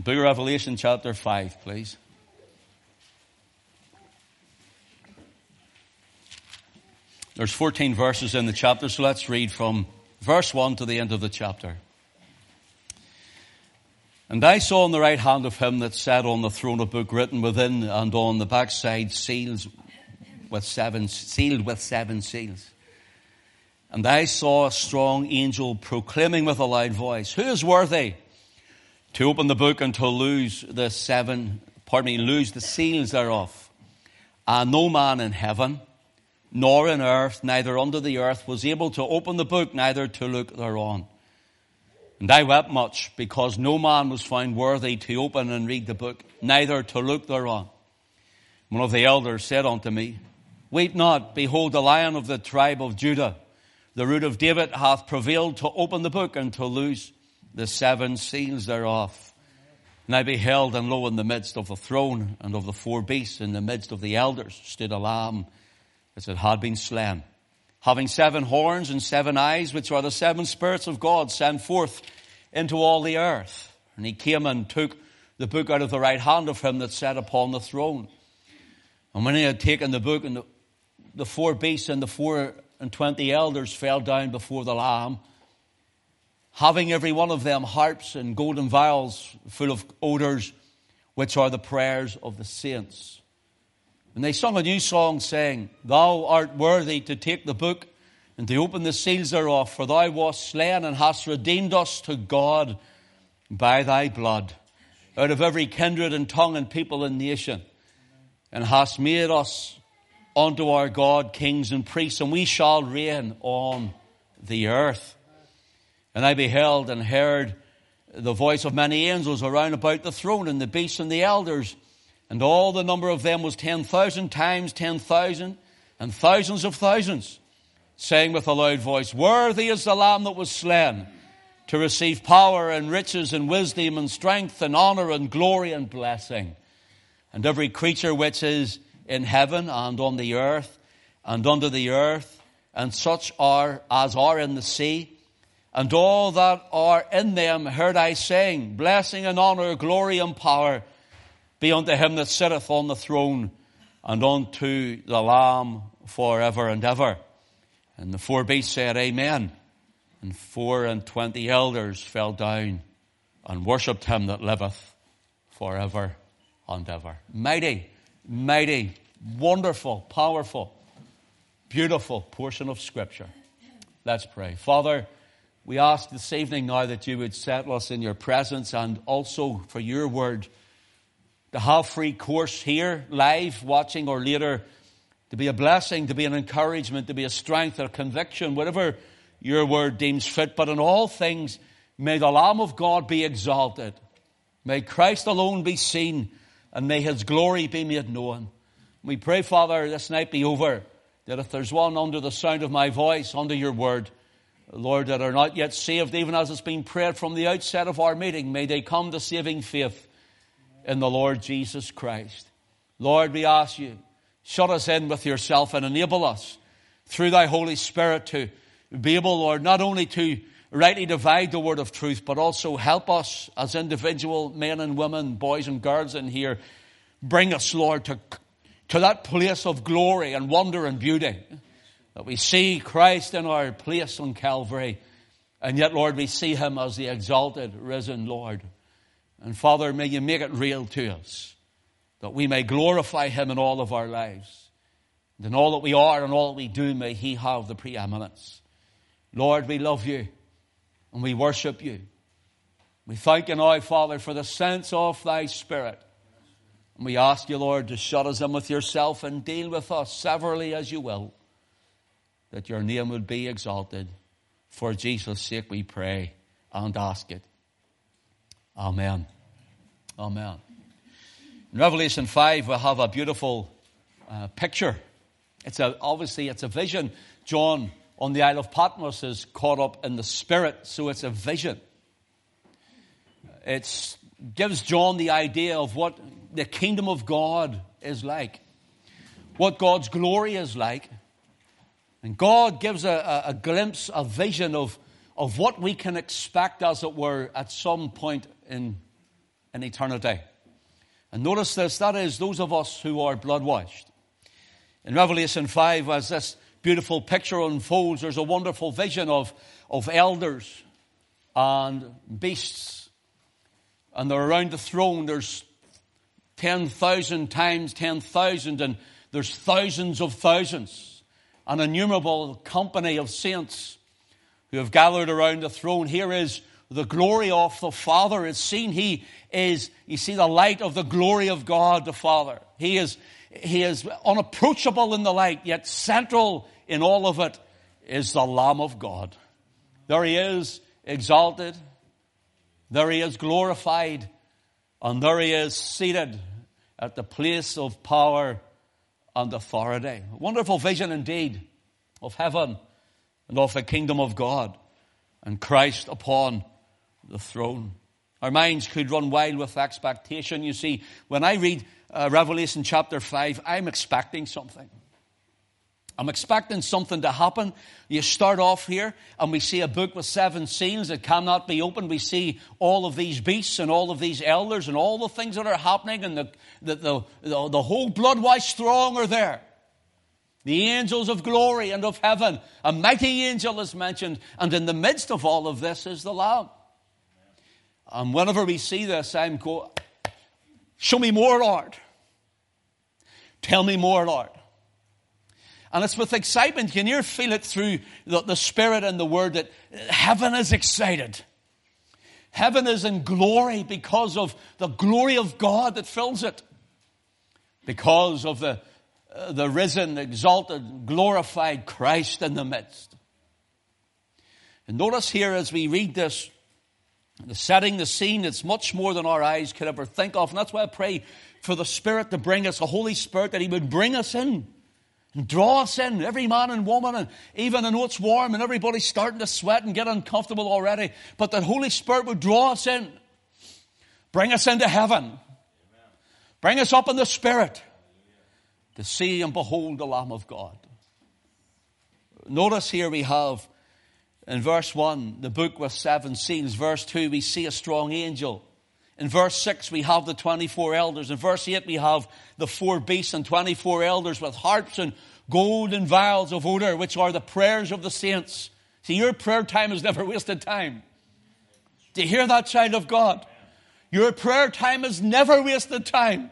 The book of Revelation, chapter 5, please. There's 14 verses in the chapter, so let's read from verse 1 to the end of the chapter. And I saw on the right hand of him that sat on the throne a book written within and on the backside seals with seven, sealed with seven seals. And I saw a strong angel proclaiming with a loud voice, Who is worthy to open the book and to lose the seven, pardon me, lose the seals thereof? And no man in heaven, nor in earth, neither under the earth, was able to open the book, neither to look thereon. And I wept much, because no man was found worthy to open and read the book, neither to look thereon. One of the elders said unto me, Wait not, behold, the lion of the tribe of Judah, the root of David, hath prevailed to open the book and to loose the seven seals thereof. And I beheld, and lo, in the midst of the throne and of the four beasts, in the midst of the elders, stood a lamb as it had been slain having seven horns and seven eyes, which are the seven spirits of God sent forth into all the earth. And he came and took the book out of the right hand of him that sat upon the throne. And when he had taken the book, and the, the four beasts and the four and twenty elders fell down before the Lamb, having every one of them harps and golden vials full of odors, which are the prayers of the saints. And they sung a new song saying, Thou art worthy to take the book and to open the seals thereof, for thou wast slain and hast redeemed us to God by thy blood out of every kindred and tongue and people and nation, and hast made us unto our God kings and priests, and we shall reign on the earth. And I beheld and heard the voice of many angels around about the throne, and the beasts and the elders, and all the number of them was 10,000 times 10,000 and thousands of thousands, saying with a loud voice, Worthy is the Lamb that was slain to receive power and riches and wisdom and strength and honor and glory and blessing. And every creature which is in heaven and on the earth and under the earth and such are as are in the sea and all that are in them heard I saying, blessing and honor, glory and power be unto him that sitteth on the throne and unto the Lamb forever and ever. And the four beasts said, Amen. And four and twenty elders fell down and worshipped him that liveth forever and ever. Mighty, mighty, wonderful, powerful, beautiful portion of Scripture. Let's pray. Father, we ask this evening now that you would settle us in your presence and also for your word to have free course here, live, watching, or later, to be a blessing, to be an encouragement, to be a strength, a conviction, whatever your word deems fit. But in all things, may the Lamb of God be exalted. May Christ alone be seen, and may his glory be made known. We pray, Father, this night be over, that if there's one under the sound of my voice, under your word, Lord, that are not yet saved, even as it's been prayed from the outset of our meeting, may they come to saving faith in the Lord Jesus Christ. Lord, we ask you, shut us in with yourself and enable us through thy Holy Spirit to be able, Lord, not only to rightly divide the word of truth, but also help us as individual men and women, boys and girls in here. Bring us, Lord, to, to that place of glory and wonder and beauty that we see Christ in our place on Calvary. And yet, Lord, we see him as the exalted, risen Lord. And Father, may you make it real to us that we may glorify Him in all of our lives. And in all that we are and all that we do, may He have the preeminence. Lord, we love you and we worship you. We thank you now, Father, for the sense of thy Spirit. And we ask you, Lord, to shut us in with yourself and deal with us severally as you will, that your name would be exalted. For Jesus' sake we pray and ask it. Amen. Amen. In Revelation 5, we have a beautiful uh, picture. It's a, obviously, it's a vision. John on the Isle of Patmos is caught up in the Spirit, so it's a vision. It gives John the idea of what the kingdom of God is like, what God's glory is like. And God gives a, a, a glimpse, a vision of, of what we can expect, as it were, at some point in in eternity. And notice this that is, those of us who are blood washed. In Revelation 5, as this beautiful picture unfolds, there's a wonderful vision of, of elders and beasts. And they're around the throne. There's 10,000 times 10,000, and there's thousands of thousands. An innumerable company of saints who have gathered around the throne. Here is the glory of the Father is seen. He is, you see, the light of the glory of God the Father. He is, he is unapproachable in the light, yet central in all of it is the Lamb of God. There he is, exalted. There he is, glorified. And there he is, seated at the place of power and authority. Wonderful vision indeed of heaven and of the kingdom of God and Christ upon the throne. Our minds could run wild with expectation. You see, when I read uh, Revelation chapter 5, I'm expecting something. I'm expecting something to happen. You start off here and we see a book with seven seals that cannot be opened. We see all of these beasts and all of these elders and all the things that are happening and the, the, the, the, the whole blood-washed throng are there. The angels of glory and of heaven. A mighty angel is mentioned. And in the midst of all of this is the Lamb. And whenever we see this, I'm going, show me more, Lord. Tell me more, Lord. And it's with excitement. You can feel it through the, the Spirit and the Word that heaven is excited? Heaven is in glory because of the glory of God that fills it. Because of the, uh, the risen, exalted, glorified Christ in the midst. And notice here as we read this, the setting, the scene, it's much more than our eyes could ever think of. And that's why I pray for the Spirit to bring us, the Holy Spirit, that He would bring us in and draw us in, every man and woman, and even I know it's warm and everybody's starting to sweat and get uncomfortable already, but the Holy Spirit would draw us in, bring us into heaven, bring us up in the Spirit to see and behold the Lamb of God. Notice here we have in verse 1, the book with seven scenes. Verse 2, we see a strong angel. In verse 6, we have the 24 elders. In verse 8, we have the four beasts and 24 elders with harps and golden vials of odor, which are the prayers of the saints. See, your prayer time is never wasted time. Do you hear that, child of God? Your prayer time is never wasted time.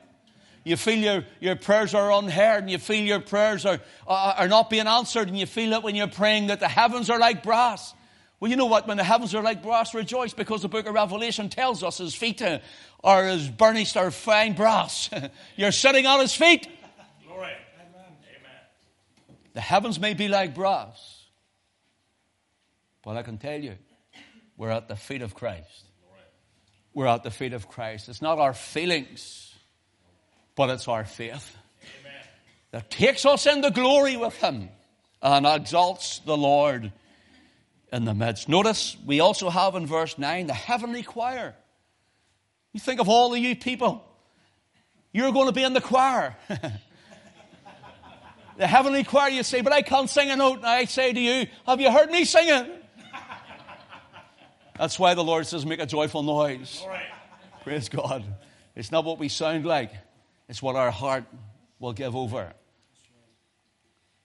You feel your, your prayers are unheard and you feel your prayers are, are, are not being answered and you feel it when you're praying that the heavens are like brass. Well, you know what? When the heavens are like brass, rejoice because the book of Revelation tells us his feet are as burnished or fine brass. You're sitting on his feet. Glory. Amen. The heavens may be like brass, but I can tell you, we're at the feet of Christ. We're at the feet of Christ. It's not our feelings but it's our faith Amen. that takes us into glory with Him and exalts the Lord in the midst. Notice we also have in verse 9 the heavenly choir. You think of all of you people, you're going to be in the choir. the heavenly choir, you say, but I can't sing a note. And I say to you, have you heard me singing? That's why the Lord says, make a joyful noise. Praise God. It's not what we sound like. It's what our heart will give over.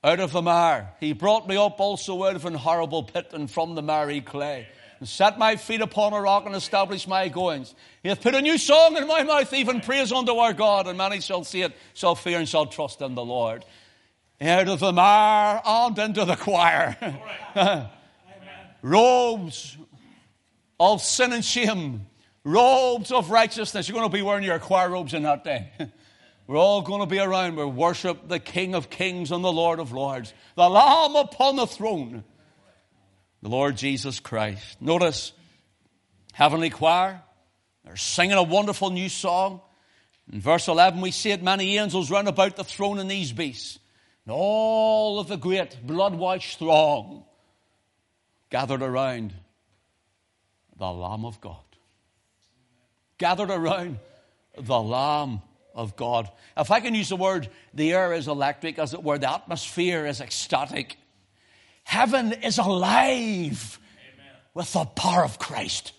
Out of the mire, he brought me up also out of an horrible pit and from the miry clay. And set my feet upon a rock and established my goings. He hath put a new song in my mouth, even praise unto our God, and many shall see it, shall fear and shall trust in the Lord. Out of the mire and into the choir. Robes of sin and shame, robes of righteousness. You're going to be wearing your choir robes in that day. We're all going to be around. We worship the King of Kings and the Lord of Lords, the Lamb upon the throne, the Lord Jesus Christ. Notice, heavenly choir, they're singing a wonderful new song. In verse 11, we see it many angels round about the throne and these beasts. And all of the great blood washed throng gathered around the Lamb of God. Gathered around the Lamb of God. If I can use the word, the air is electric, as it were, the atmosphere is ecstatic. Heaven is alive Amen. with the power of Christ.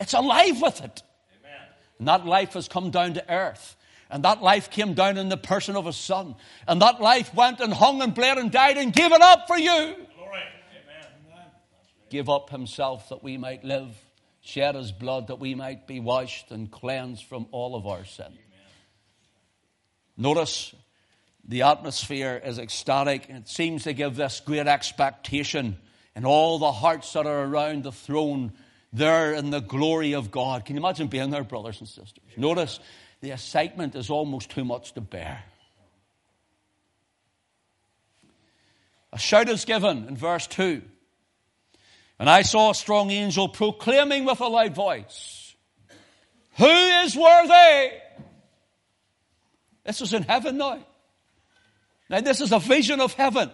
It's alive with it. Amen. And that life has come down to earth. And that life came down in the person of a son. And that life went and hung and bled and died and gave it up for you. Give up himself that we might live, shed his blood that we might be washed and cleansed from all of our sin. Notice the atmosphere is ecstatic. And it seems to give this great expectation in all the hearts that are around the throne there in the glory of God. Can you imagine being there, brothers and sisters? Notice the excitement is almost too much to bear. A shout is given in verse 2. And I saw a strong angel proclaiming with a loud voice, Who is worthy? This is in heaven now. Now, this is a vision of heaven.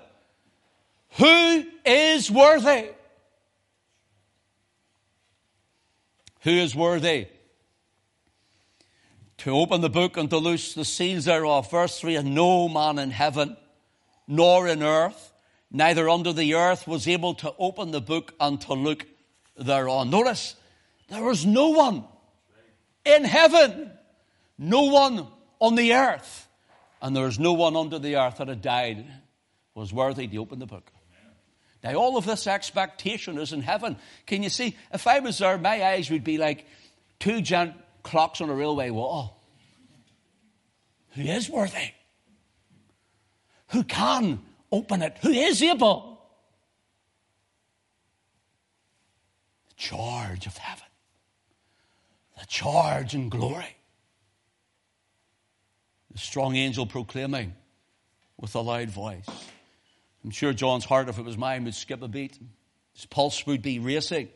Who is worthy? Who is worthy? To open the book and to loose the seals thereof. Verse 3 And no man in heaven, nor in earth, neither under the earth was able to open the book and to look thereon. Notice, there was no one in heaven, no one on the earth, and there was no one under the earth that had died was worthy to open the book. Now, all of this expectation is in heaven. Can you see? If I was there, my eyes would be like two giant clocks on a railway wall. Who is worthy? Who can open it? Who is able? The charge of heaven, the charge and glory. The strong angel proclaiming with a loud voice. I'm sure John's heart, if it was mine, would skip a beat. His pulse would be racing.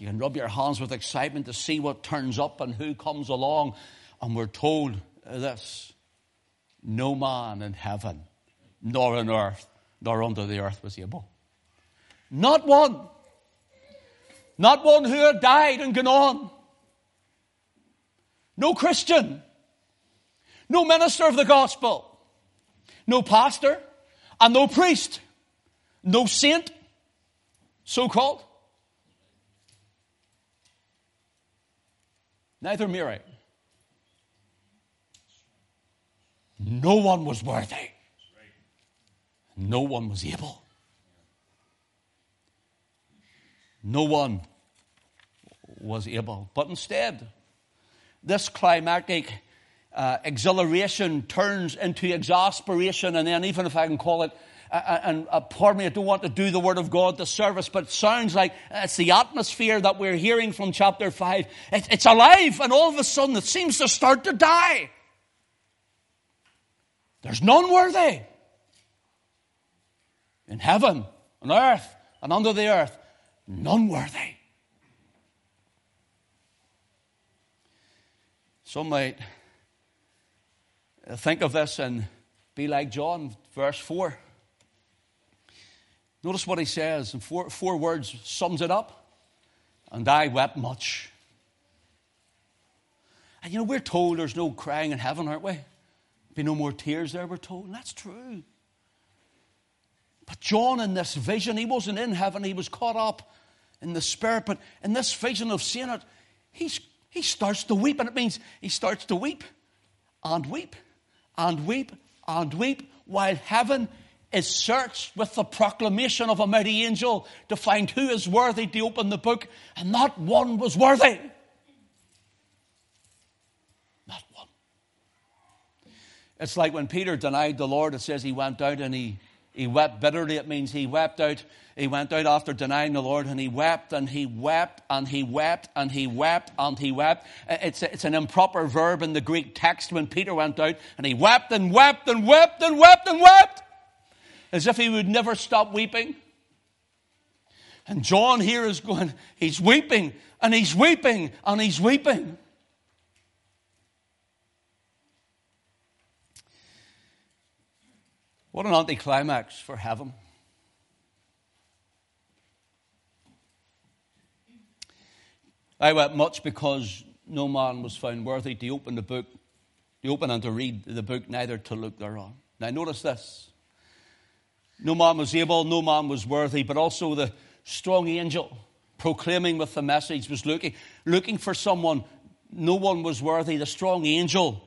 You can rub your hands with excitement to see what turns up and who comes along. And we're told this no man in heaven, nor on earth, nor under the earth was able. Not one. Not one who had died and gone on. No Christian. No minister of the gospel. No pastor and no priest, no saint, so called. Neither Mary. No one was worthy. No one was able. No one was able. But instead, this climactic uh, exhilaration turns into exasperation, and then even if I can call it, uh, uh, and uh, pardon me, I don't want to do the Word of God the service, but it sounds like it's the atmosphere that we're hearing from chapter 5. It, it's alive, and all of a sudden it seems to start to die. There's none worthy in heaven, on earth, and under the earth. None worthy. Some might think of this and be like John, verse 4. Notice what he says in four, four words, sums it up. And I wept much. And you know, we're told there's no crying in heaven, aren't we? Be no more tears there, we're told. And that's true. But John, in this vision, he wasn't in heaven, he was caught up in the spirit. But in this vision of seeing it, he's, he starts to weep. And it means he starts to weep and weep and weep and weep while heaven is searched with the proclamation of a mighty angel to find who is worthy to open the book, and not one was worthy. Not one. It's like when Peter denied the Lord, it says he went out and he, he wept bitterly. It means he wept out he went out after denying the Lord and he wept and he wept and he wept and he wept and he wept. It's, a, it's an improper verb in the Greek text when Peter went out and he wept and wept and wept and wept and wept as if he would never stop weeping. And John here is going, he's weeping and he's weeping and he's weeping. What an anticlimax for heaven. I wept much because no man was found worthy to open the book, to open and to read the book, neither to look thereon. Now, notice this. No man was able, no man was worthy, but also the strong angel proclaiming with the message was looking, looking for someone no one was worthy. The strong angel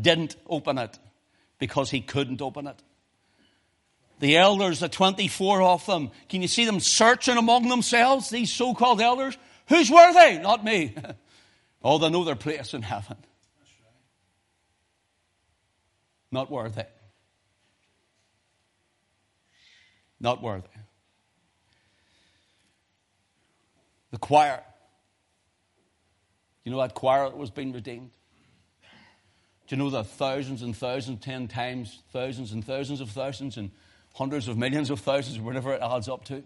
didn't open it because he couldn't open it. The elders, the 24 of them, can you see them searching among themselves, these so called elders? Who's worthy? Not me. oh, they know their place in heaven. Not worthy. Not worthy. The choir. You know that choir that was being redeemed? Do you know that thousands and thousands, ten times thousands and thousands of thousands and hundreds of millions of thousands, whatever it adds up to?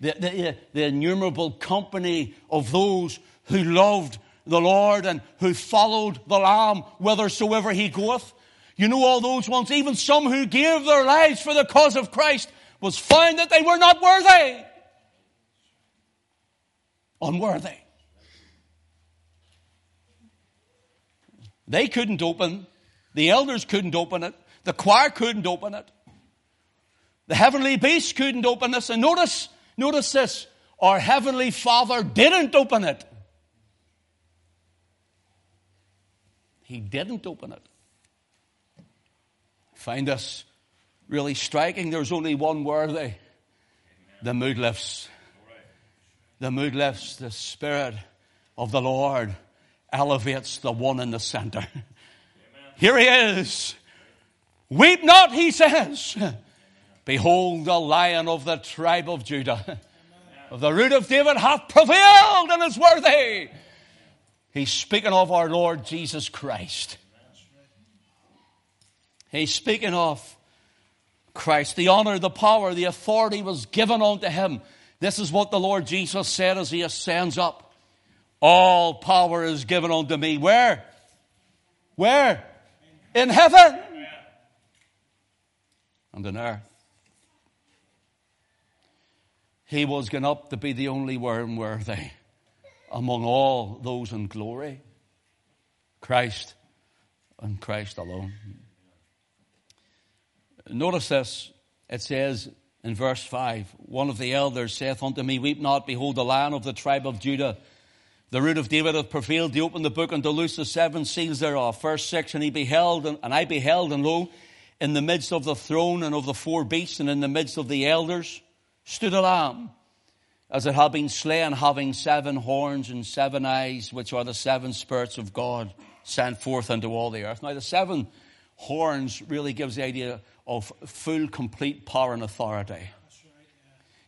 The, the, the innumerable company of those who loved the Lord and who followed the Lamb whithersoever he goeth. You know all those ones, even some who gave their lives for the cause of Christ, was found that they were not worthy. Unworthy. They couldn't open. The elders couldn't open it. The choir couldn't open it. The heavenly beast couldn't open this. And notice, notice this. Our heavenly Father didn't open it. He didn't open it. I find this really striking. There's only one worthy. The mood lifts. The mood lifts. The Spirit of the Lord elevates the one in the center. Here he is. Weep not, he says. Behold, the lion of the tribe of Judah, of the root of David, hath prevailed and is worthy. He's speaking of our Lord Jesus Christ. He's speaking of Christ. The honor, the power, the authority was given unto him. This is what the Lord Jesus said as he ascends up. All power is given unto me. Where? Where? In heaven and on earth. He was going up to be the only one worthy among all those in glory. Christ and Christ alone. Notice this. It says in verse 5 One of the elders saith unto me, Weep not, behold, the lion of the tribe of Judah the root of David hath prevailed to open the book and to loose the seven seals thereof. Verse 6, and he beheld, and I beheld, and lo, in the midst of the throne and of the four beasts and in the midst of the elders stood a lamb, as it had been slain, having seven horns and seven eyes, which are the seven spirits of God sent forth into all the earth. Now, the seven horns really gives the idea of full, complete power and authority.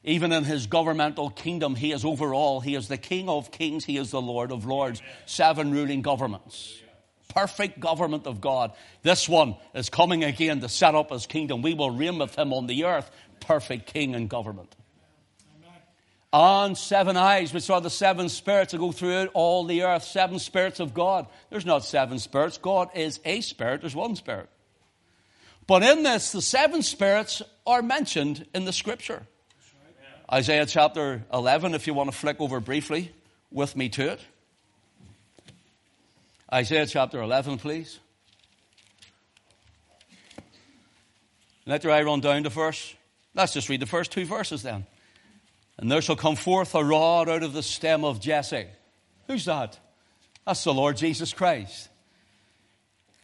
Even in his governmental kingdom, he is over all. He is the King of kings. He is the Lord of lords. Seven ruling governments. Perfect government of God. This one is coming again to set up his kingdom. We will reign with him on the earth. Perfect king and government. On seven eyes, which are the seven spirits that go through all the earth. Seven spirits of God. There's not seven spirits. God is a spirit. There's one spirit. But in this, the seven spirits are mentioned in the scripture. Isaiah chapter 11, if you want to flick over briefly with me to it. Isaiah chapter 11, please. Let your eye run down to verse. Let's just read the first two verses then. And there shall come forth a rod out of the stem of Jesse. Who's that? That's the Lord Jesus Christ.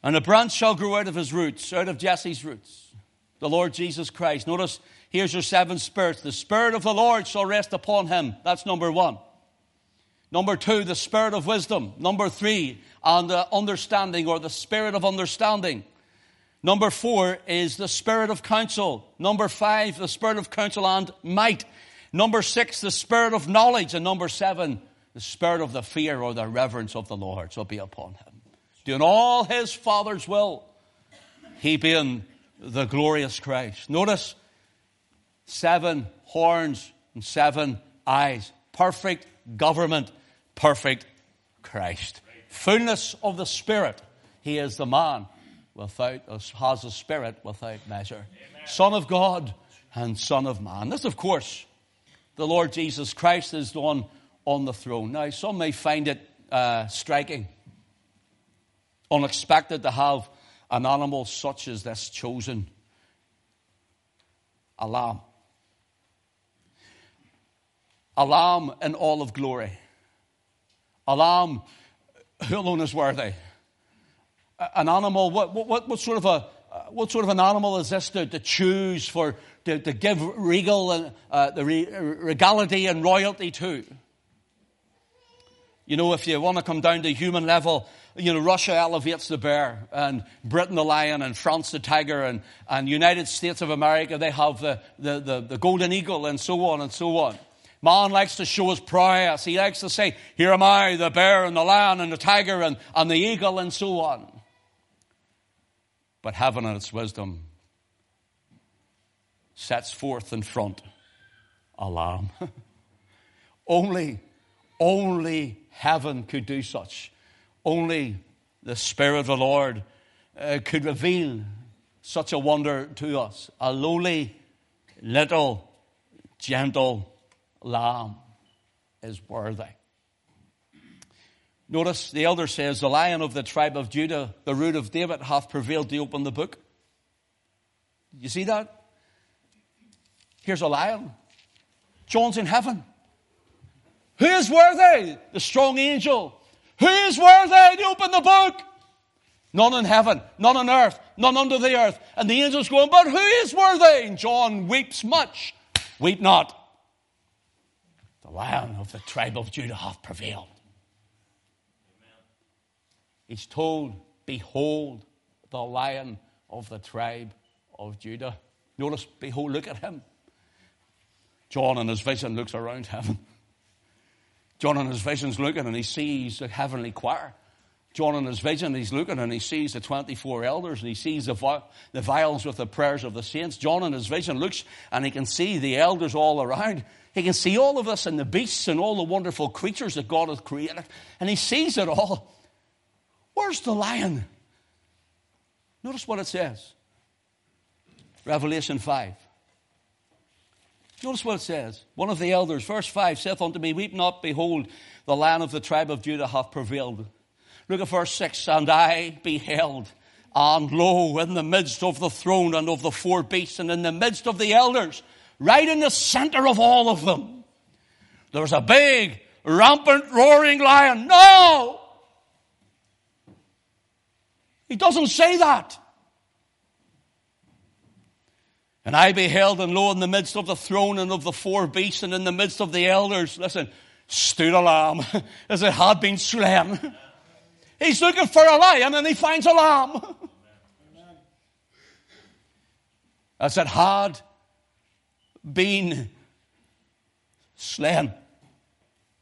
And a branch shall grow out of his roots, out of Jesse's roots. The Lord Jesus Christ. Notice Here's your seven spirits. The Spirit of the Lord shall rest upon him. That's number one. Number two, the Spirit of wisdom. Number three, and the understanding or the Spirit of understanding. Number four is the Spirit of counsel. Number five, the Spirit of counsel and might. Number six, the Spirit of knowledge. And number seven, the Spirit of the fear or the reverence of the Lord shall be upon him. Doing all his Father's will. He being the glorious Christ. Notice seven horns and seven eyes. Perfect government, perfect Christ. Fullness of the Spirit. He is the man without, has a spirit without measure. Amen. Son of God and Son of Man. This, of course, the Lord Jesus Christ is one on the throne. Now, some may find it uh, striking, unexpected to have an animal such as this chosen a lamb a lamb in all of glory, A lamb, who alone is worthy? An animal, what, what, what sort of a, what sort of an animal is this to, to choose for, to, to give regal and uh, the re, regality and royalty to? You know, if you want to come down to human level, you know, Russia elevates the bear, and Britain the lion, and France the tiger, and, and United States of America, they have the, the, the, the golden eagle, and so on and so on. Man likes to show his prowess. He likes to say, Here am I, the bear, and the lion, and the tiger, and, and the eagle, and so on. But heaven, in its wisdom, sets forth in front a lamb. only, only heaven could do such. Only the Spirit of the Lord uh, could reveal such a wonder to us. A lowly, little, gentle lamb is worthy. Notice the elder says, The lion of the tribe of Judah, the root of David, hath prevailed to open the book. You see that? Here's a lion. John's in heaven. Who is worthy? The strong angel who is worthy to open the book? None in heaven, none on earth, none under the earth. And the angels going, But who is worthy? And John weeps much. Weep not. The lion of the tribe of Judah hath prevailed. He's told, Behold the lion of the tribe of Judah. Notice, behold, look at him. John in his vision looks around heaven. John in his vision's looking and he sees the heavenly choir. John in his vision, he's looking and he sees the 24 elders and he sees the, the vials with the prayers of the saints. John in his vision looks and he can see the elders all around. He can see all of us and the beasts and all the wonderful creatures that God has created. And he sees it all. Where's the lion? Notice what it says. Revelation 5. Notice what it says. One of the elders, verse 5, saith unto me, Weep not, behold, the lion of the tribe of Judah hath prevailed. Look at verse 6. And I beheld, and lo, in the midst of the throne and of the four beasts, and in the midst of the elders, right in the center of all of them, there was a big, rampant, roaring lion. No! He doesn't say that. And I beheld, and lo, in the midst of the throne and of the four beasts, and in the midst of the elders, listen, stood a lamb, as it had been slain. He's looking for a lion, and he finds a lamb. As it had been slain.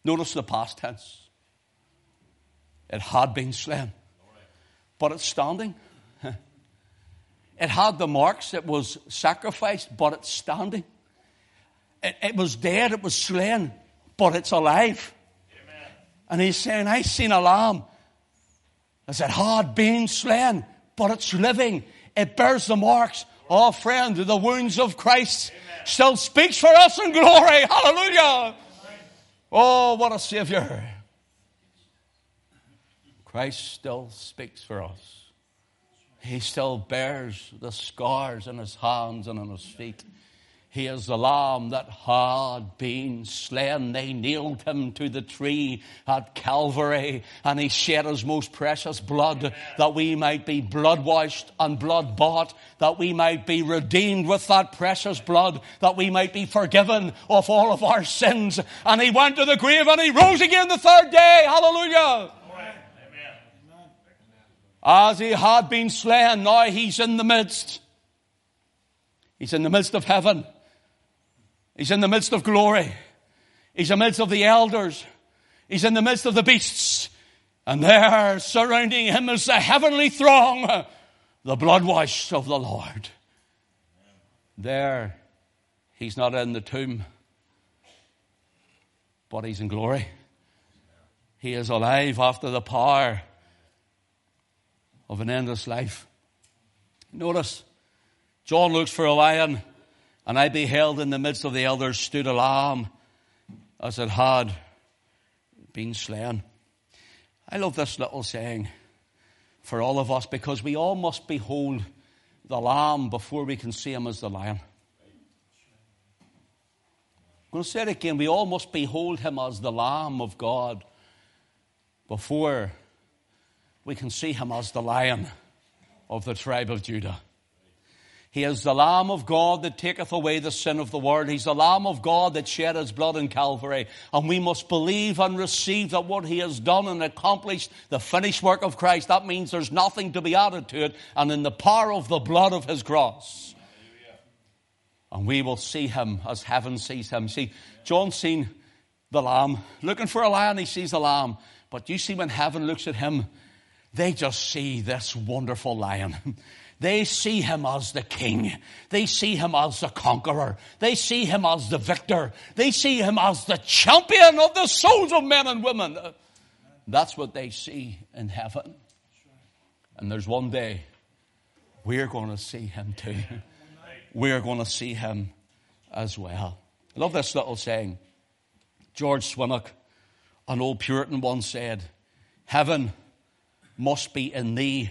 Notice the past tense. It had been slain. But it's standing. It had the marks, it was sacrificed, but it's standing. It, it was dead, it was slain, but it's alive. Amen. And he's saying, I seen a lamb as it had been slain, but it's living. It bears the marks. Oh, friend, the wounds of Christ Amen. still speaks for us in glory. Hallelujah. Oh, what a Savior. Christ still speaks for us he still bears the scars in his hands and on his feet. He is the lamb that had been slain. They nailed him to the tree at Calvary and he shed his most precious blood that we might be blood washed and blood bought, that we might be redeemed with that precious blood, that we might be forgiven of all of our sins. And he went to the grave and he rose again the third day. Hallelujah. As he had been slain, now he's in the midst. He's in the midst of heaven. He's in the midst of glory. He's in the midst of the elders. He's in the midst of the beasts. And there, surrounding him is the heavenly throng, the blood wash of the Lord. There, he's not in the tomb, but he's in glory. He is alive after the power of an endless life. Notice, John looks for a lion, and I beheld in the midst of the elders stood a lamb as it had been slain. I love this little saying for all of us because we all must behold the lamb before we can see him as the lion. I'm going to say it again. We all must behold him as the lamb of God before we can see him as the lion of the tribe of Judah. He is the Lamb of God that taketh away the sin of the world. He's the Lamb of God that shed his blood in Calvary. And we must believe and receive that what he has done and accomplished, the finished work of Christ, that means there's nothing to be added to it. And in the power of the blood of his cross. And we will see him as heaven sees him. See, John seen the lamb. Looking for a lion, he sees a lamb. But you see, when heaven looks at him, they just see this wonderful lion. They see him as the king. They see him as the conqueror. They see him as the victor. They see him as the champion of the souls of men and women. That's what they see in heaven. And there's one day we're going to see him too. We're going to see him as well. I love this little saying. George Swinnock, an old Puritan, once said, Heaven must be in thee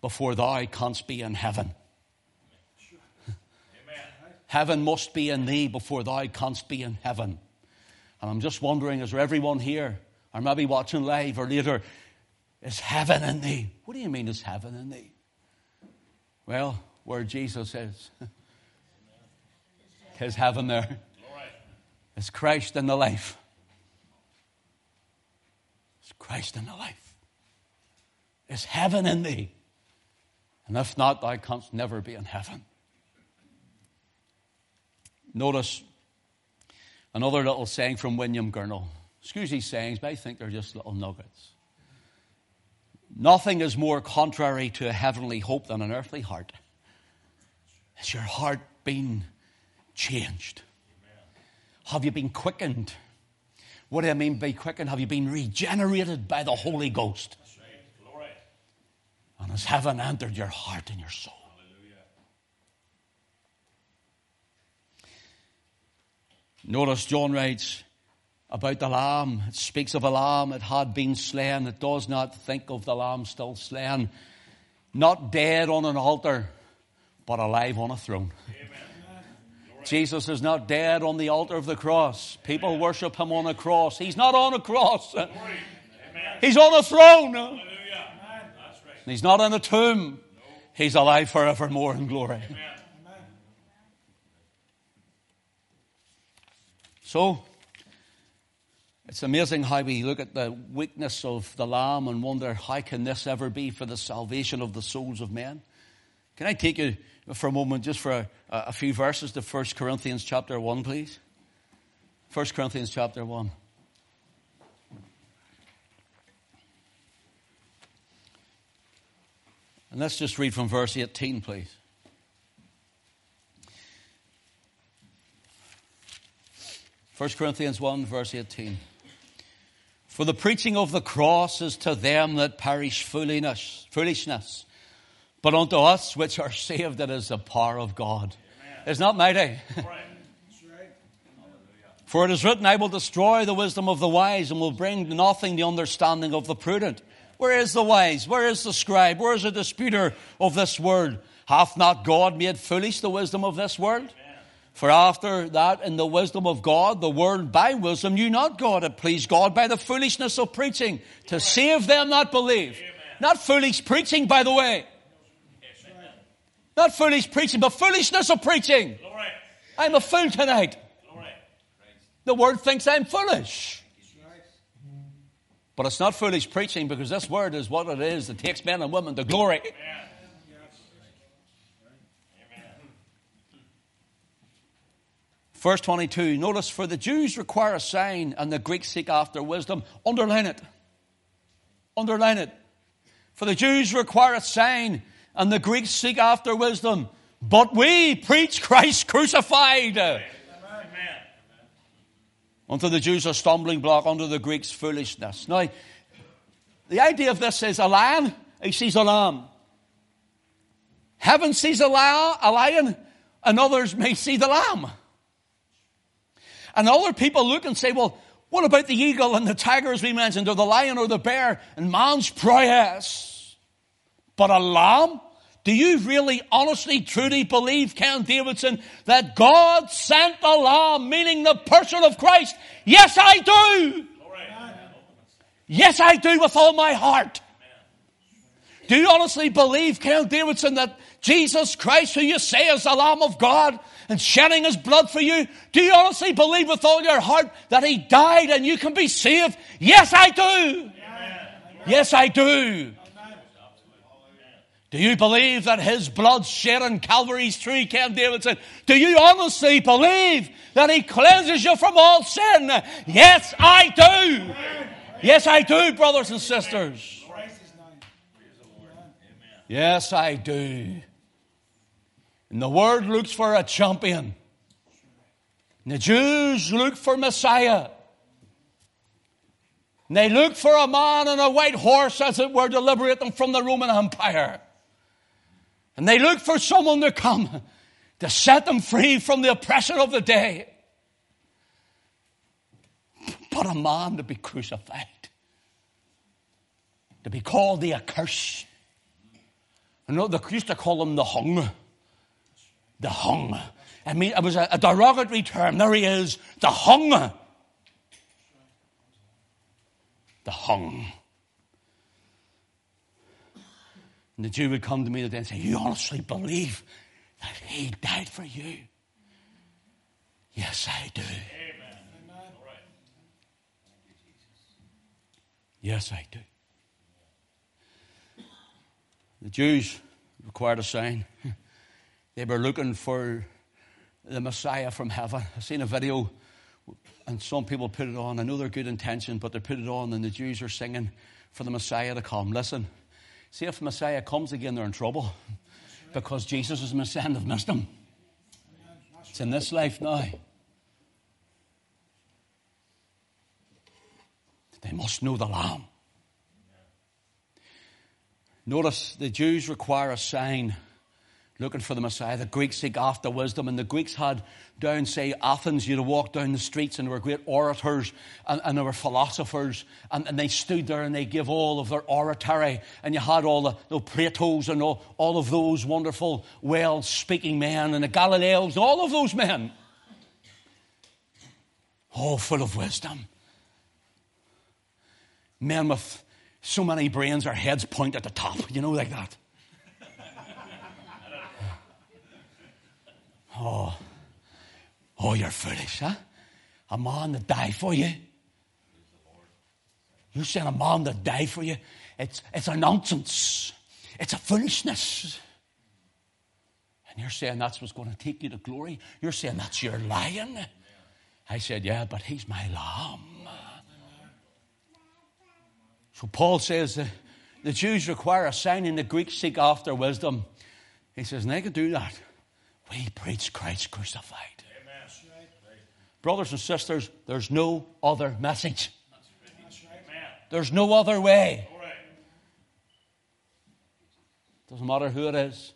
before thou canst be in heaven. Heaven must be in thee before thou canst be in heaven. And I'm just wondering, is there everyone here, or maybe watching live or later, is heaven in thee? What do you mean is heaven in thee? Well, where Jesus is, is heaven there. It's Christ in the life. It's Christ in the life. It's heaven in thee. And if not, thou canst never be in heaven. Notice another little saying from William Gurnall. Excuse these sayings, but I think they're just little nuggets. Nothing is more contrary to a heavenly hope than an earthly heart. Has your heart been changed? Have you been quickened? What do I mean by quickened? Have you been regenerated by the Holy Ghost? And has heaven entered your heart and your soul? Notice John writes about the lamb. It speaks of a lamb that had been slain. It does not think of the lamb still slain, not dead on an altar, but alive on a throne. Jesus is not dead on the altar of the cross. People worship him on a cross. He's not on a cross. He's on a throne. He's not in a tomb. He's alive forevermore in glory. So, it's amazing how we look at the weakness of the Lamb and wonder how can this ever be for the salvation of the souls of men? Can I take you for a moment just for a, a few verses to 1 Corinthians chapter 1, please? 1 Corinthians chapter 1. And let's just read from verse 18, please. First Corinthians 1, verse 18. For the preaching of the cross is to them that perish foolishness, foolishness. But unto us which are saved, it is the power of God. Amen. It's not mighty. For it is written, I will destroy the wisdom of the wise and will bring nothing the understanding of the prudent. Where is the wise? Where is the scribe? Where is the disputer of this world? Hath not God made foolish the wisdom of this world? For after that, in the wisdom of God, the world by wisdom knew not God. It pleased God by the foolishness of preaching to save them that believe. Not foolish preaching, by the way. Not foolish preaching, but foolishness of preaching. I'm a fool tonight. The world thinks I'm foolish. But it's not foolish preaching because this word is what it is that takes men and women to glory. Amen. Verse 22, notice, for the Jews require a sign and the Greeks seek after wisdom. Underline it. Underline it. For the Jews require a sign and the Greeks seek after wisdom. But we preach Christ crucified. Unto the Jews a stumbling block, unto the Greeks foolishness. Now, the idea of this is a lion, he sees a lamb. Heaven sees a lion, a lion, and others may see the lamb. And other people look and say, well, what about the eagle and the tiger, as we mentioned, or the lion or the bear and man's prowess? But a lamb? Do you really, honestly, truly believe, Ken Davidson, that God sent the lamb, meaning the person of Christ? Yes, I do. Yes, I do with all my heart. Do you honestly believe, Ken Davidson, that Jesus Christ, who you say is the Lamb of God and shedding his blood for you, do you honestly believe with all your heart that he died and you can be saved? Yes, I do. Yes, I do. Do you believe that his blood shed on Calvary's tree, Ken Davidson? Do you honestly believe that he cleanses you from all sin? Yes, I do. Yes, I do, brothers and sisters. Yes, I do. And the world looks for a champion. And the Jews look for Messiah. And they look for a man on a white horse, as it were, to liberate them from the Roman Empire. And they look for someone to come to set them free from the oppression of the day. But a man to be crucified, to be called the accursed. You know they used to call him the hung. The hung. I mean, it was a, a derogatory term. There he is, the hung. The hung. And the Jew would come to me and say, You honestly believe that he died for you? Yes, I do. Amen. Yes, I do. The Jews required a sign. They were looking for the Messiah from heaven. I've seen a video, and some people put it on. I know they're good intention, but they put it on, and the Jews are singing for the Messiah to come. Listen, See, if Messiah comes again, they're in trouble because Jesus is Messiah and they've missed him. It's in this life now. They must know the Lamb. Notice the Jews require a sign looking for the Messiah. The Greeks seek after wisdom, and the Greeks had down, say, Athens, you'd walk down the streets, and there were great orators, and, and there were philosophers, and, and, they stood there and they give all of their oratory, and you had all the, the Platos and all, all of those wonderful, well speaking men, and the Galileos, all of those men, all full of wisdom. Men with so many brains, their heads point at the top, you know, like that. Oh, oh, you're foolish, huh? A man to die for you. You saying a man to die for you? It's, it's a nonsense. It's a foolishness. And you're saying that's what's going to take you to glory? You're saying that's your lion? I said, Yeah, but he's my lamb. So Paul says the, the Jews require a sign, and the Greeks seek after wisdom. He says, and they can do that. We preach Christ crucified. Amen. Brothers and sisters, there's no other message. There's no other way. Doesn't matter who it is,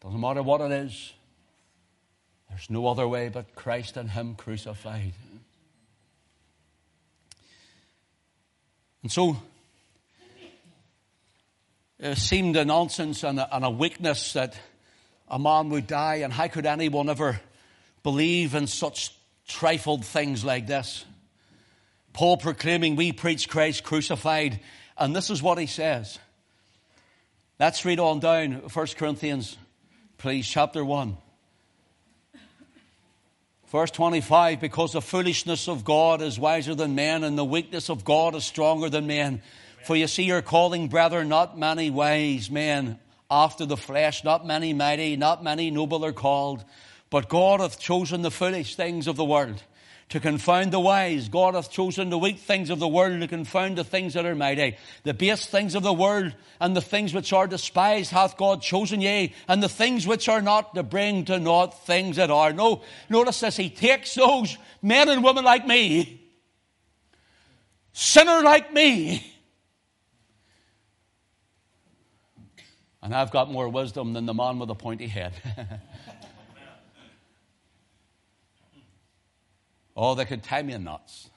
doesn't matter what it is. There's no other way but Christ and Him crucified. And so, it seemed a nonsense and a, and a weakness that a man would die, and how could anyone ever believe in such trifled things like this? Paul proclaiming, We preach Christ crucified, and this is what he says. Let's read on down, 1 Corinthians, please, chapter 1. Verse 25, because the foolishness of God is wiser than men, and the weakness of God is stronger than men. For you see, you're calling, brethren, not many wise men after the flesh, not many mighty, not many noble are called. But God hath chosen the foolish things of the world to confound the wise. God hath chosen the weak things of the world to confound the things that are mighty. The base things of the world and the things which are despised hath God chosen, yea, and the things which are not to bring to naught things that are. No, notice this. He takes those men and women like me, sinner like me, And I've got more wisdom than the man with the pointy head. oh, they could tie me in knots.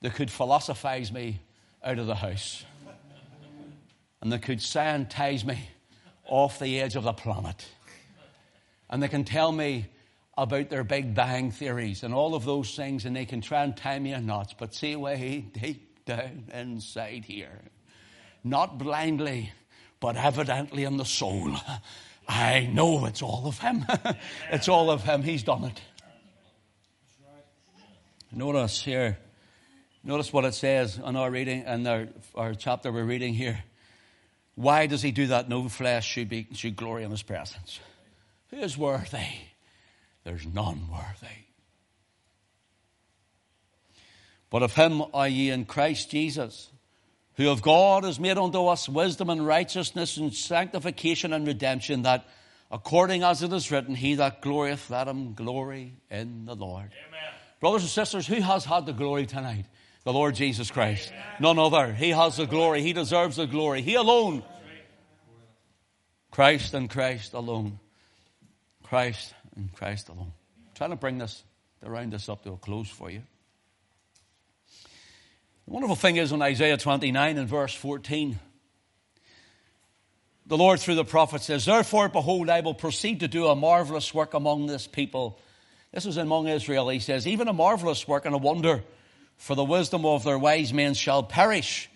They could philosophize me out of the house. And they could scientize me off the edge of the planet. And they can tell me about their Big Bang theories and all of those things, and they can try and tie me in knots, but see way deep down inside here, not blindly, but evidently in the soul, I know it's all of Him. it's all of Him. He's done it. Notice here, notice what it says in our reading, in our, our chapter we're reading here. Why does he do that? No flesh should, be, should glory in his presence. Who is worthy? There's none worthy. But of him are ye in Christ Jesus, who of God has made unto us wisdom and righteousness and sanctification and redemption, that according as it is written, he that glorieth, let him glory in the Lord. Amen. Brothers and sisters, who has had the glory tonight? The Lord Jesus Christ. Amen. None other. He has the glory. He deserves the glory. He alone. Christ and Christ alone. Christ and Christ alone. I'm trying to bring this, to round this up to a close for you. The wonderful thing is in Isaiah 29 and verse 14, the Lord through the prophet says, Therefore, behold, I will proceed to do a marvelous work among this people. This is among Israel, he says, even a marvelous work and a wonder, for the wisdom of their wise men shall perish,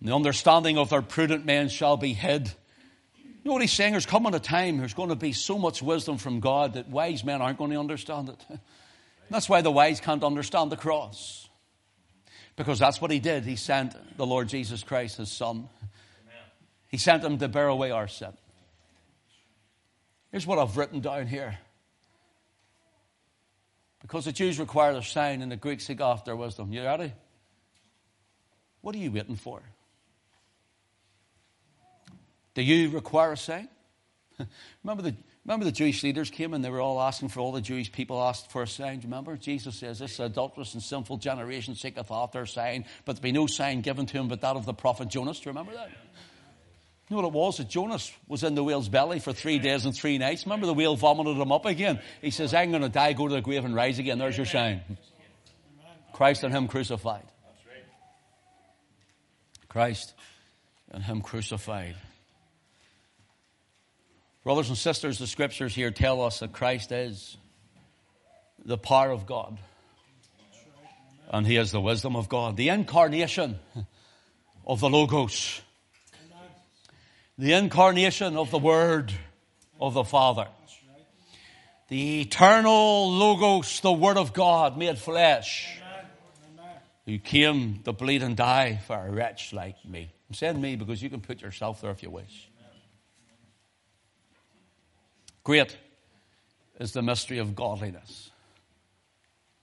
and the understanding of their prudent men shall be hid. You know what he's saying? There's coming a time, there's going to be so much wisdom from God that wise men aren't going to understand it. That's why the wise can't understand the cross. Because that's what he did. He sent the Lord Jesus Christ, his son. He sent him to bear away our sin. Here's what I've written down here. Because the Jews require a sign and the Greeks seek after wisdom. You ready? What are you waiting for? Do you require a sign? remember, the, remember the Jewish leaders came and they were all asking for all the Jewish people asked for a sign. Do you remember? Jesus says, This adulterous and sinful generation seeketh after a sign, but there be no sign given to him but that of the prophet Jonas. Do you remember that? You know what it was? That Jonas was in the whale's belly for three days and three nights. Remember the whale vomited him up again? He says, I'm going to die, go to the grave and rise again. There's your sign. Christ and him crucified. Christ and him crucified. Brothers and sisters, the scriptures here tell us that Christ is the power of God. And he is the wisdom of God. The incarnation of the Logos. The incarnation of the Word of the Father. The eternal Logos, the Word of God made flesh. Who came to bleed and die for a wretch like me. I'm saying me because you can put yourself there if you wish. Great is the mystery of godliness.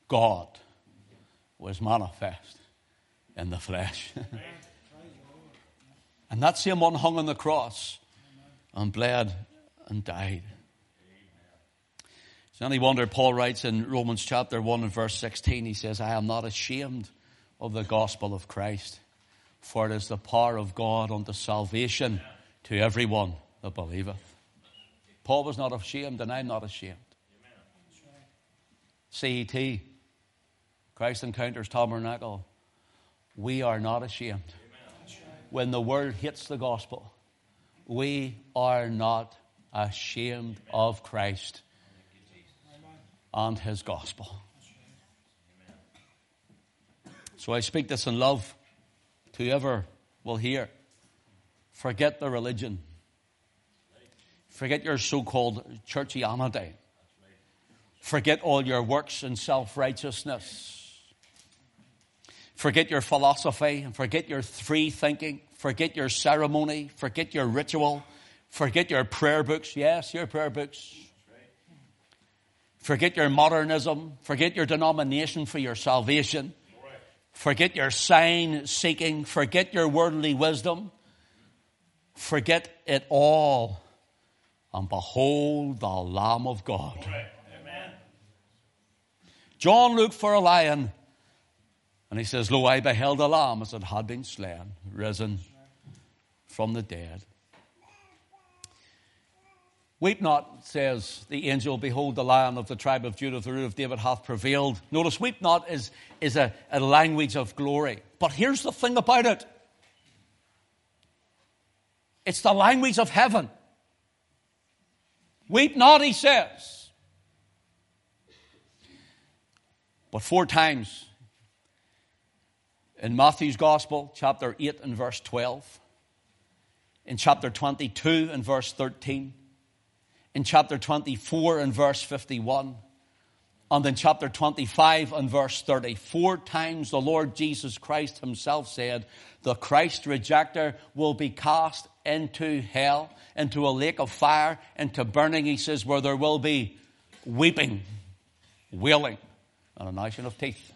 God was manifest in the flesh. and that same one hung on the cross and bled and died. It's any wonder Paul writes in Romans chapter 1 and verse 16, he says, I am not ashamed of the gospel of Christ, for it is the power of God unto salvation to everyone that believeth. Paul was not ashamed, and I'm not ashamed. CET, Christ Encounters Tabernacle, we are not ashamed. When the word hits the gospel, we are not ashamed of Christ and his gospel. So I speak this in love to whoever will hear. Forget the religion. Forget your so called churchianity. Forget all your works and self righteousness. Forget your philosophy and forget your free thinking. Forget your ceremony. Forget your ritual. Forget your prayer books. Yes, your prayer books. Forget your modernism. Forget your denomination for your salvation. Forget your sign seeking. Forget your worldly wisdom. Forget it all and behold the Lamb of God. Amen. John looked for a lion, and he says, Lo, I beheld a lamb as it had been slain, risen from the dead. Weep not, says the angel, behold the lion of the tribe of Judah, the root of David hath prevailed. Notice, weep not is, is a, a language of glory. But here's the thing about it. It's the language of heaven. Weep not, he says. But four times in Matthew's Gospel, chapter 8 and verse 12, in chapter 22 and verse 13, in chapter 24 and verse 51, and in chapter 25 and verse 30, four times the Lord Jesus Christ himself said, the Christ rejecter will be cast into hell, into a lake of fire, into burning, he says, where there will be weeping, wailing, and a gnashing of teeth.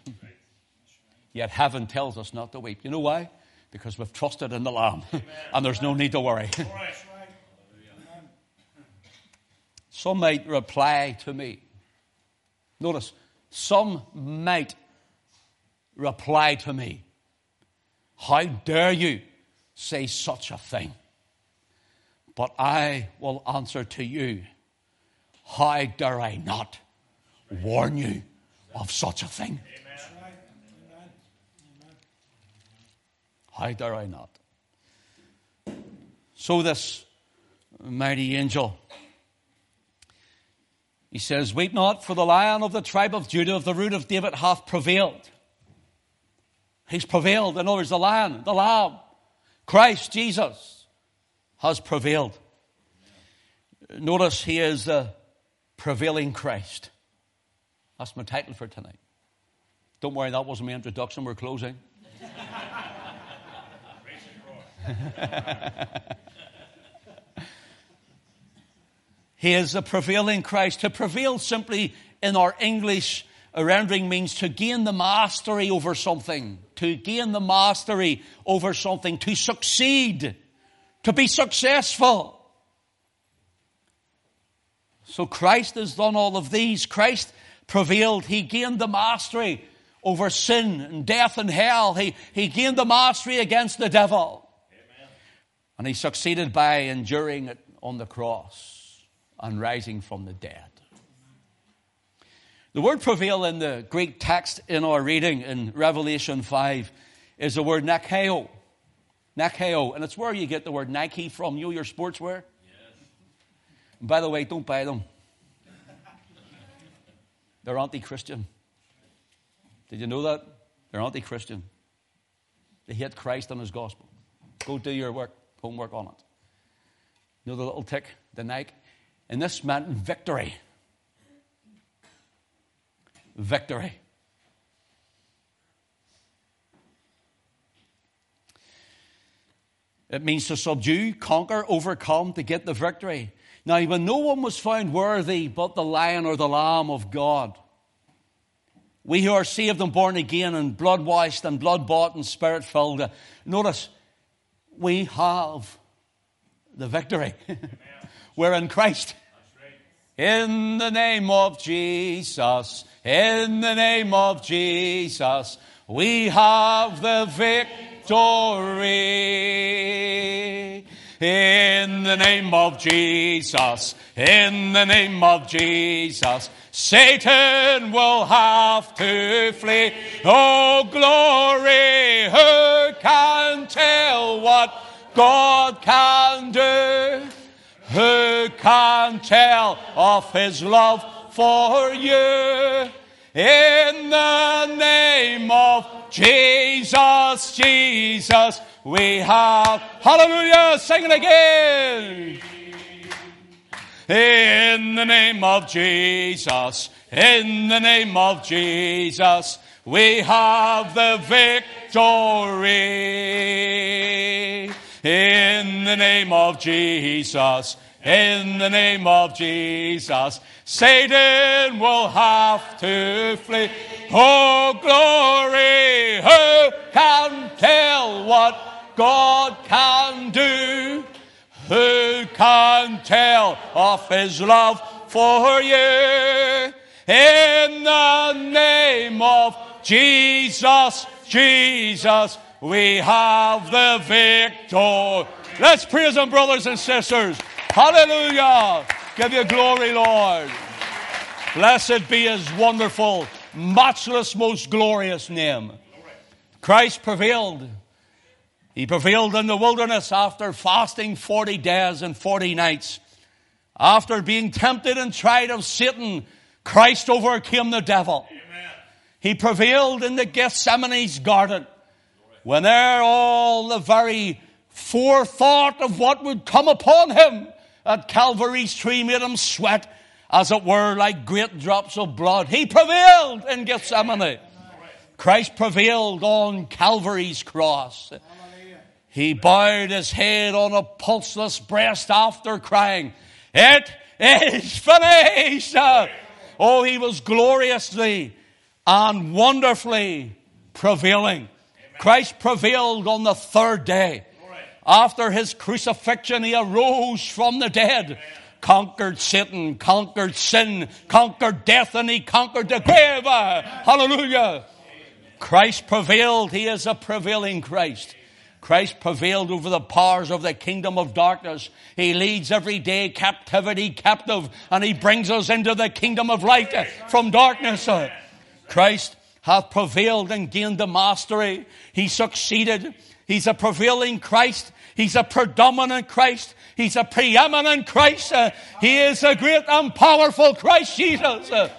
Yet heaven tells us not to weep. You know why? Because we've trusted in the Lamb, and there's no need to worry. Some might reply to me. Notice, some might reply to me. How dare you say such a thing? But I will answer to you, how dare I not warn you of such a thing? How dare I not? So this mighty angel, he says, Weep not, for the lion of the tribe of Judah, of the root of David, hath prevailed. He's prevailed. In other words, the lion, the lamb, Christ Jesus has prevailed. Notice he is the prevailing Christ. That's my title for tonight. Don't worry, that wasn't my introduction. We're closing. he is the prevailing Christ. To prevail simply in our English rendering means to gain the mastery over something, to gain the mastery over something, to succeed, to be successful. So Christ has done all of these. Christ prevailed. He gained the mastery over sin and death and hell. He, he gained the mastery against the devil. Amen. And he succeeded by enduring it on the cross and rising from the dead. The word prevail in the Greek text in our reading in Revelation 5 is the word nakeo. Nakeo. And it's where you get the word Nike from. You know your sportswear? Yes. by the way, don't buy them. They're anti Christian. Did you know that? They're anti Christian. They hate Christ and his gospel. Go do your work, homework on it. You know the little tick, the Nike? And this meant victory. Victory. It means to subdue, conquer, overcome, to get the victory. Now, when no one was found worthy but the lion or the lamb of God, we who are saved and born again and blood washed and blood bought and spirit filled, notice, we have the victory. We're in Christ. In the name of Jesus, in the name of Jesus, we have the victory. In the name of Jesus, in the name of Jesus, Satan will have to flee. Oh, glory, who can tell what God can do? Who can tell of his love for you? In the name of Jesus, Jesus, we have, hallelujah, sing it again. In the name of Jesus, in the name of Jesus, we have the victory. In the name of Jesus, in the name of Jesus, Satan will have to flee. Oh, glory! Who can tell what God can do? Who can tell of his love for you? In the name of Jesus, Jesus, we have the victory. Let's praise him, brothers and sisters. Hallelujah. Give you glory, Lord. Blessed be his wonderful, matchless, most glorious name. Christ prevailed. He prevailed in the wilderness after fasting 40 days and 40 nights. After being tempted and tried of Satan, Christ overcame the devil. Amen. He prevailed in the Gethsemane's garden when there all the very forethought of what would come upon him at Calvary's tree made him sweat, as it were, like great drops of blood. He prevailed in Gethsemane. Christ prevailed on Calvary's cross. He bowed his head on a pulseless breast after crying, It is finished! Oh, he was gloriously and wonderfully prevailing. Christ prevailed on the third day. After his crucifixion, he arose from the dead, conquered Satan, conquered sin, conquered death, and he conquered the grave. Hallelujah. Christ prevailed. He is a prevailing Christ. Christ prevailed over the powers of the kingdom of darkness. He leads every day captivity captive and he brings us into the kingdom of light from darkness. Christ hath prevailed and gained the mastery. He succeeded. He's a prevailing Christ. He's a predominant Christ. He's a preeminent Christ. Uh, he is a great and powerful Christ Jesus. Uh,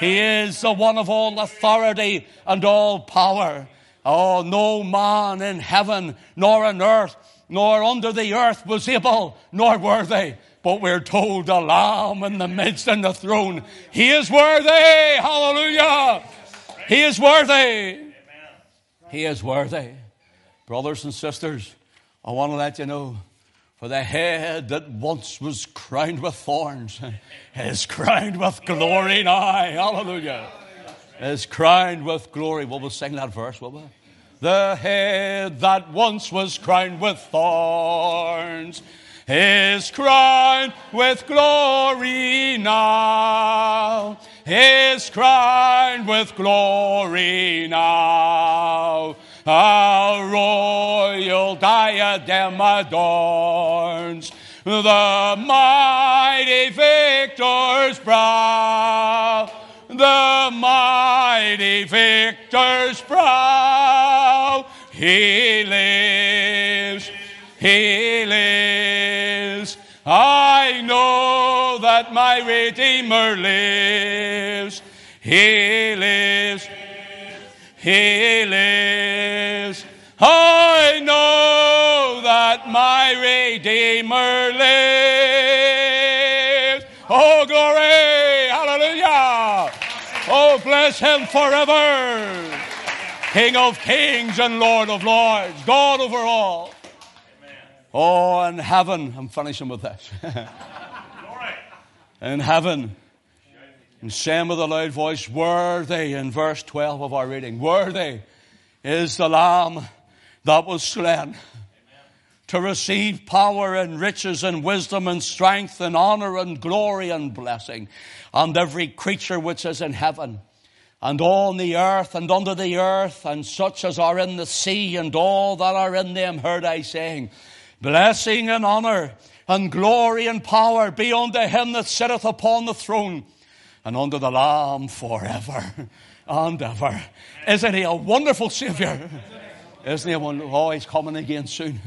he is the one of all authority and all power. Oh, no man in heaven, nor on earth, nor under the earth was able, nor worthy. But we're told the Lamb in the midst and the throne, He is worthy. Hallelujah. He is worthy. He is worthy. Brothers and sisters, I want to let you know for the head that once was crowned with thorns is crowned with glory now. Hallelujah. Is crowned with glory. Well, we'll sing that verse, will we? The head that once was crowned with thorns is crowned with glory now. Is crowned with glory now a royal diadem adorns the mighty victor's brow. The mighty victor's brow. He lives. He lives. I know that my Redeemer lives. He lives. He lives. I know that my Redeemer lives. Oh, glory! Hallelujah! Oh, bless him forever. King of kings and Lord of lords, God over all. Oh, in heaven, I'm finishing with this. in heaven, and saying with a loud voice, Worthy, in verse 12 of our reading, Worthy is the Lamb that was slain Amen. to receive power and riches and wisdom and strength and honor and glory and blessing. And every creature which is in heaven and on the earth and under the earth and such as are in the sea and all that are in them heard I saying, Blessing and honor and glory and power be unto him that sitteth upon the throne and under the Lamb forever and ever. Isn't he a wonderful Savior? Isn't he a wonderful? Oh, he's coming again soon.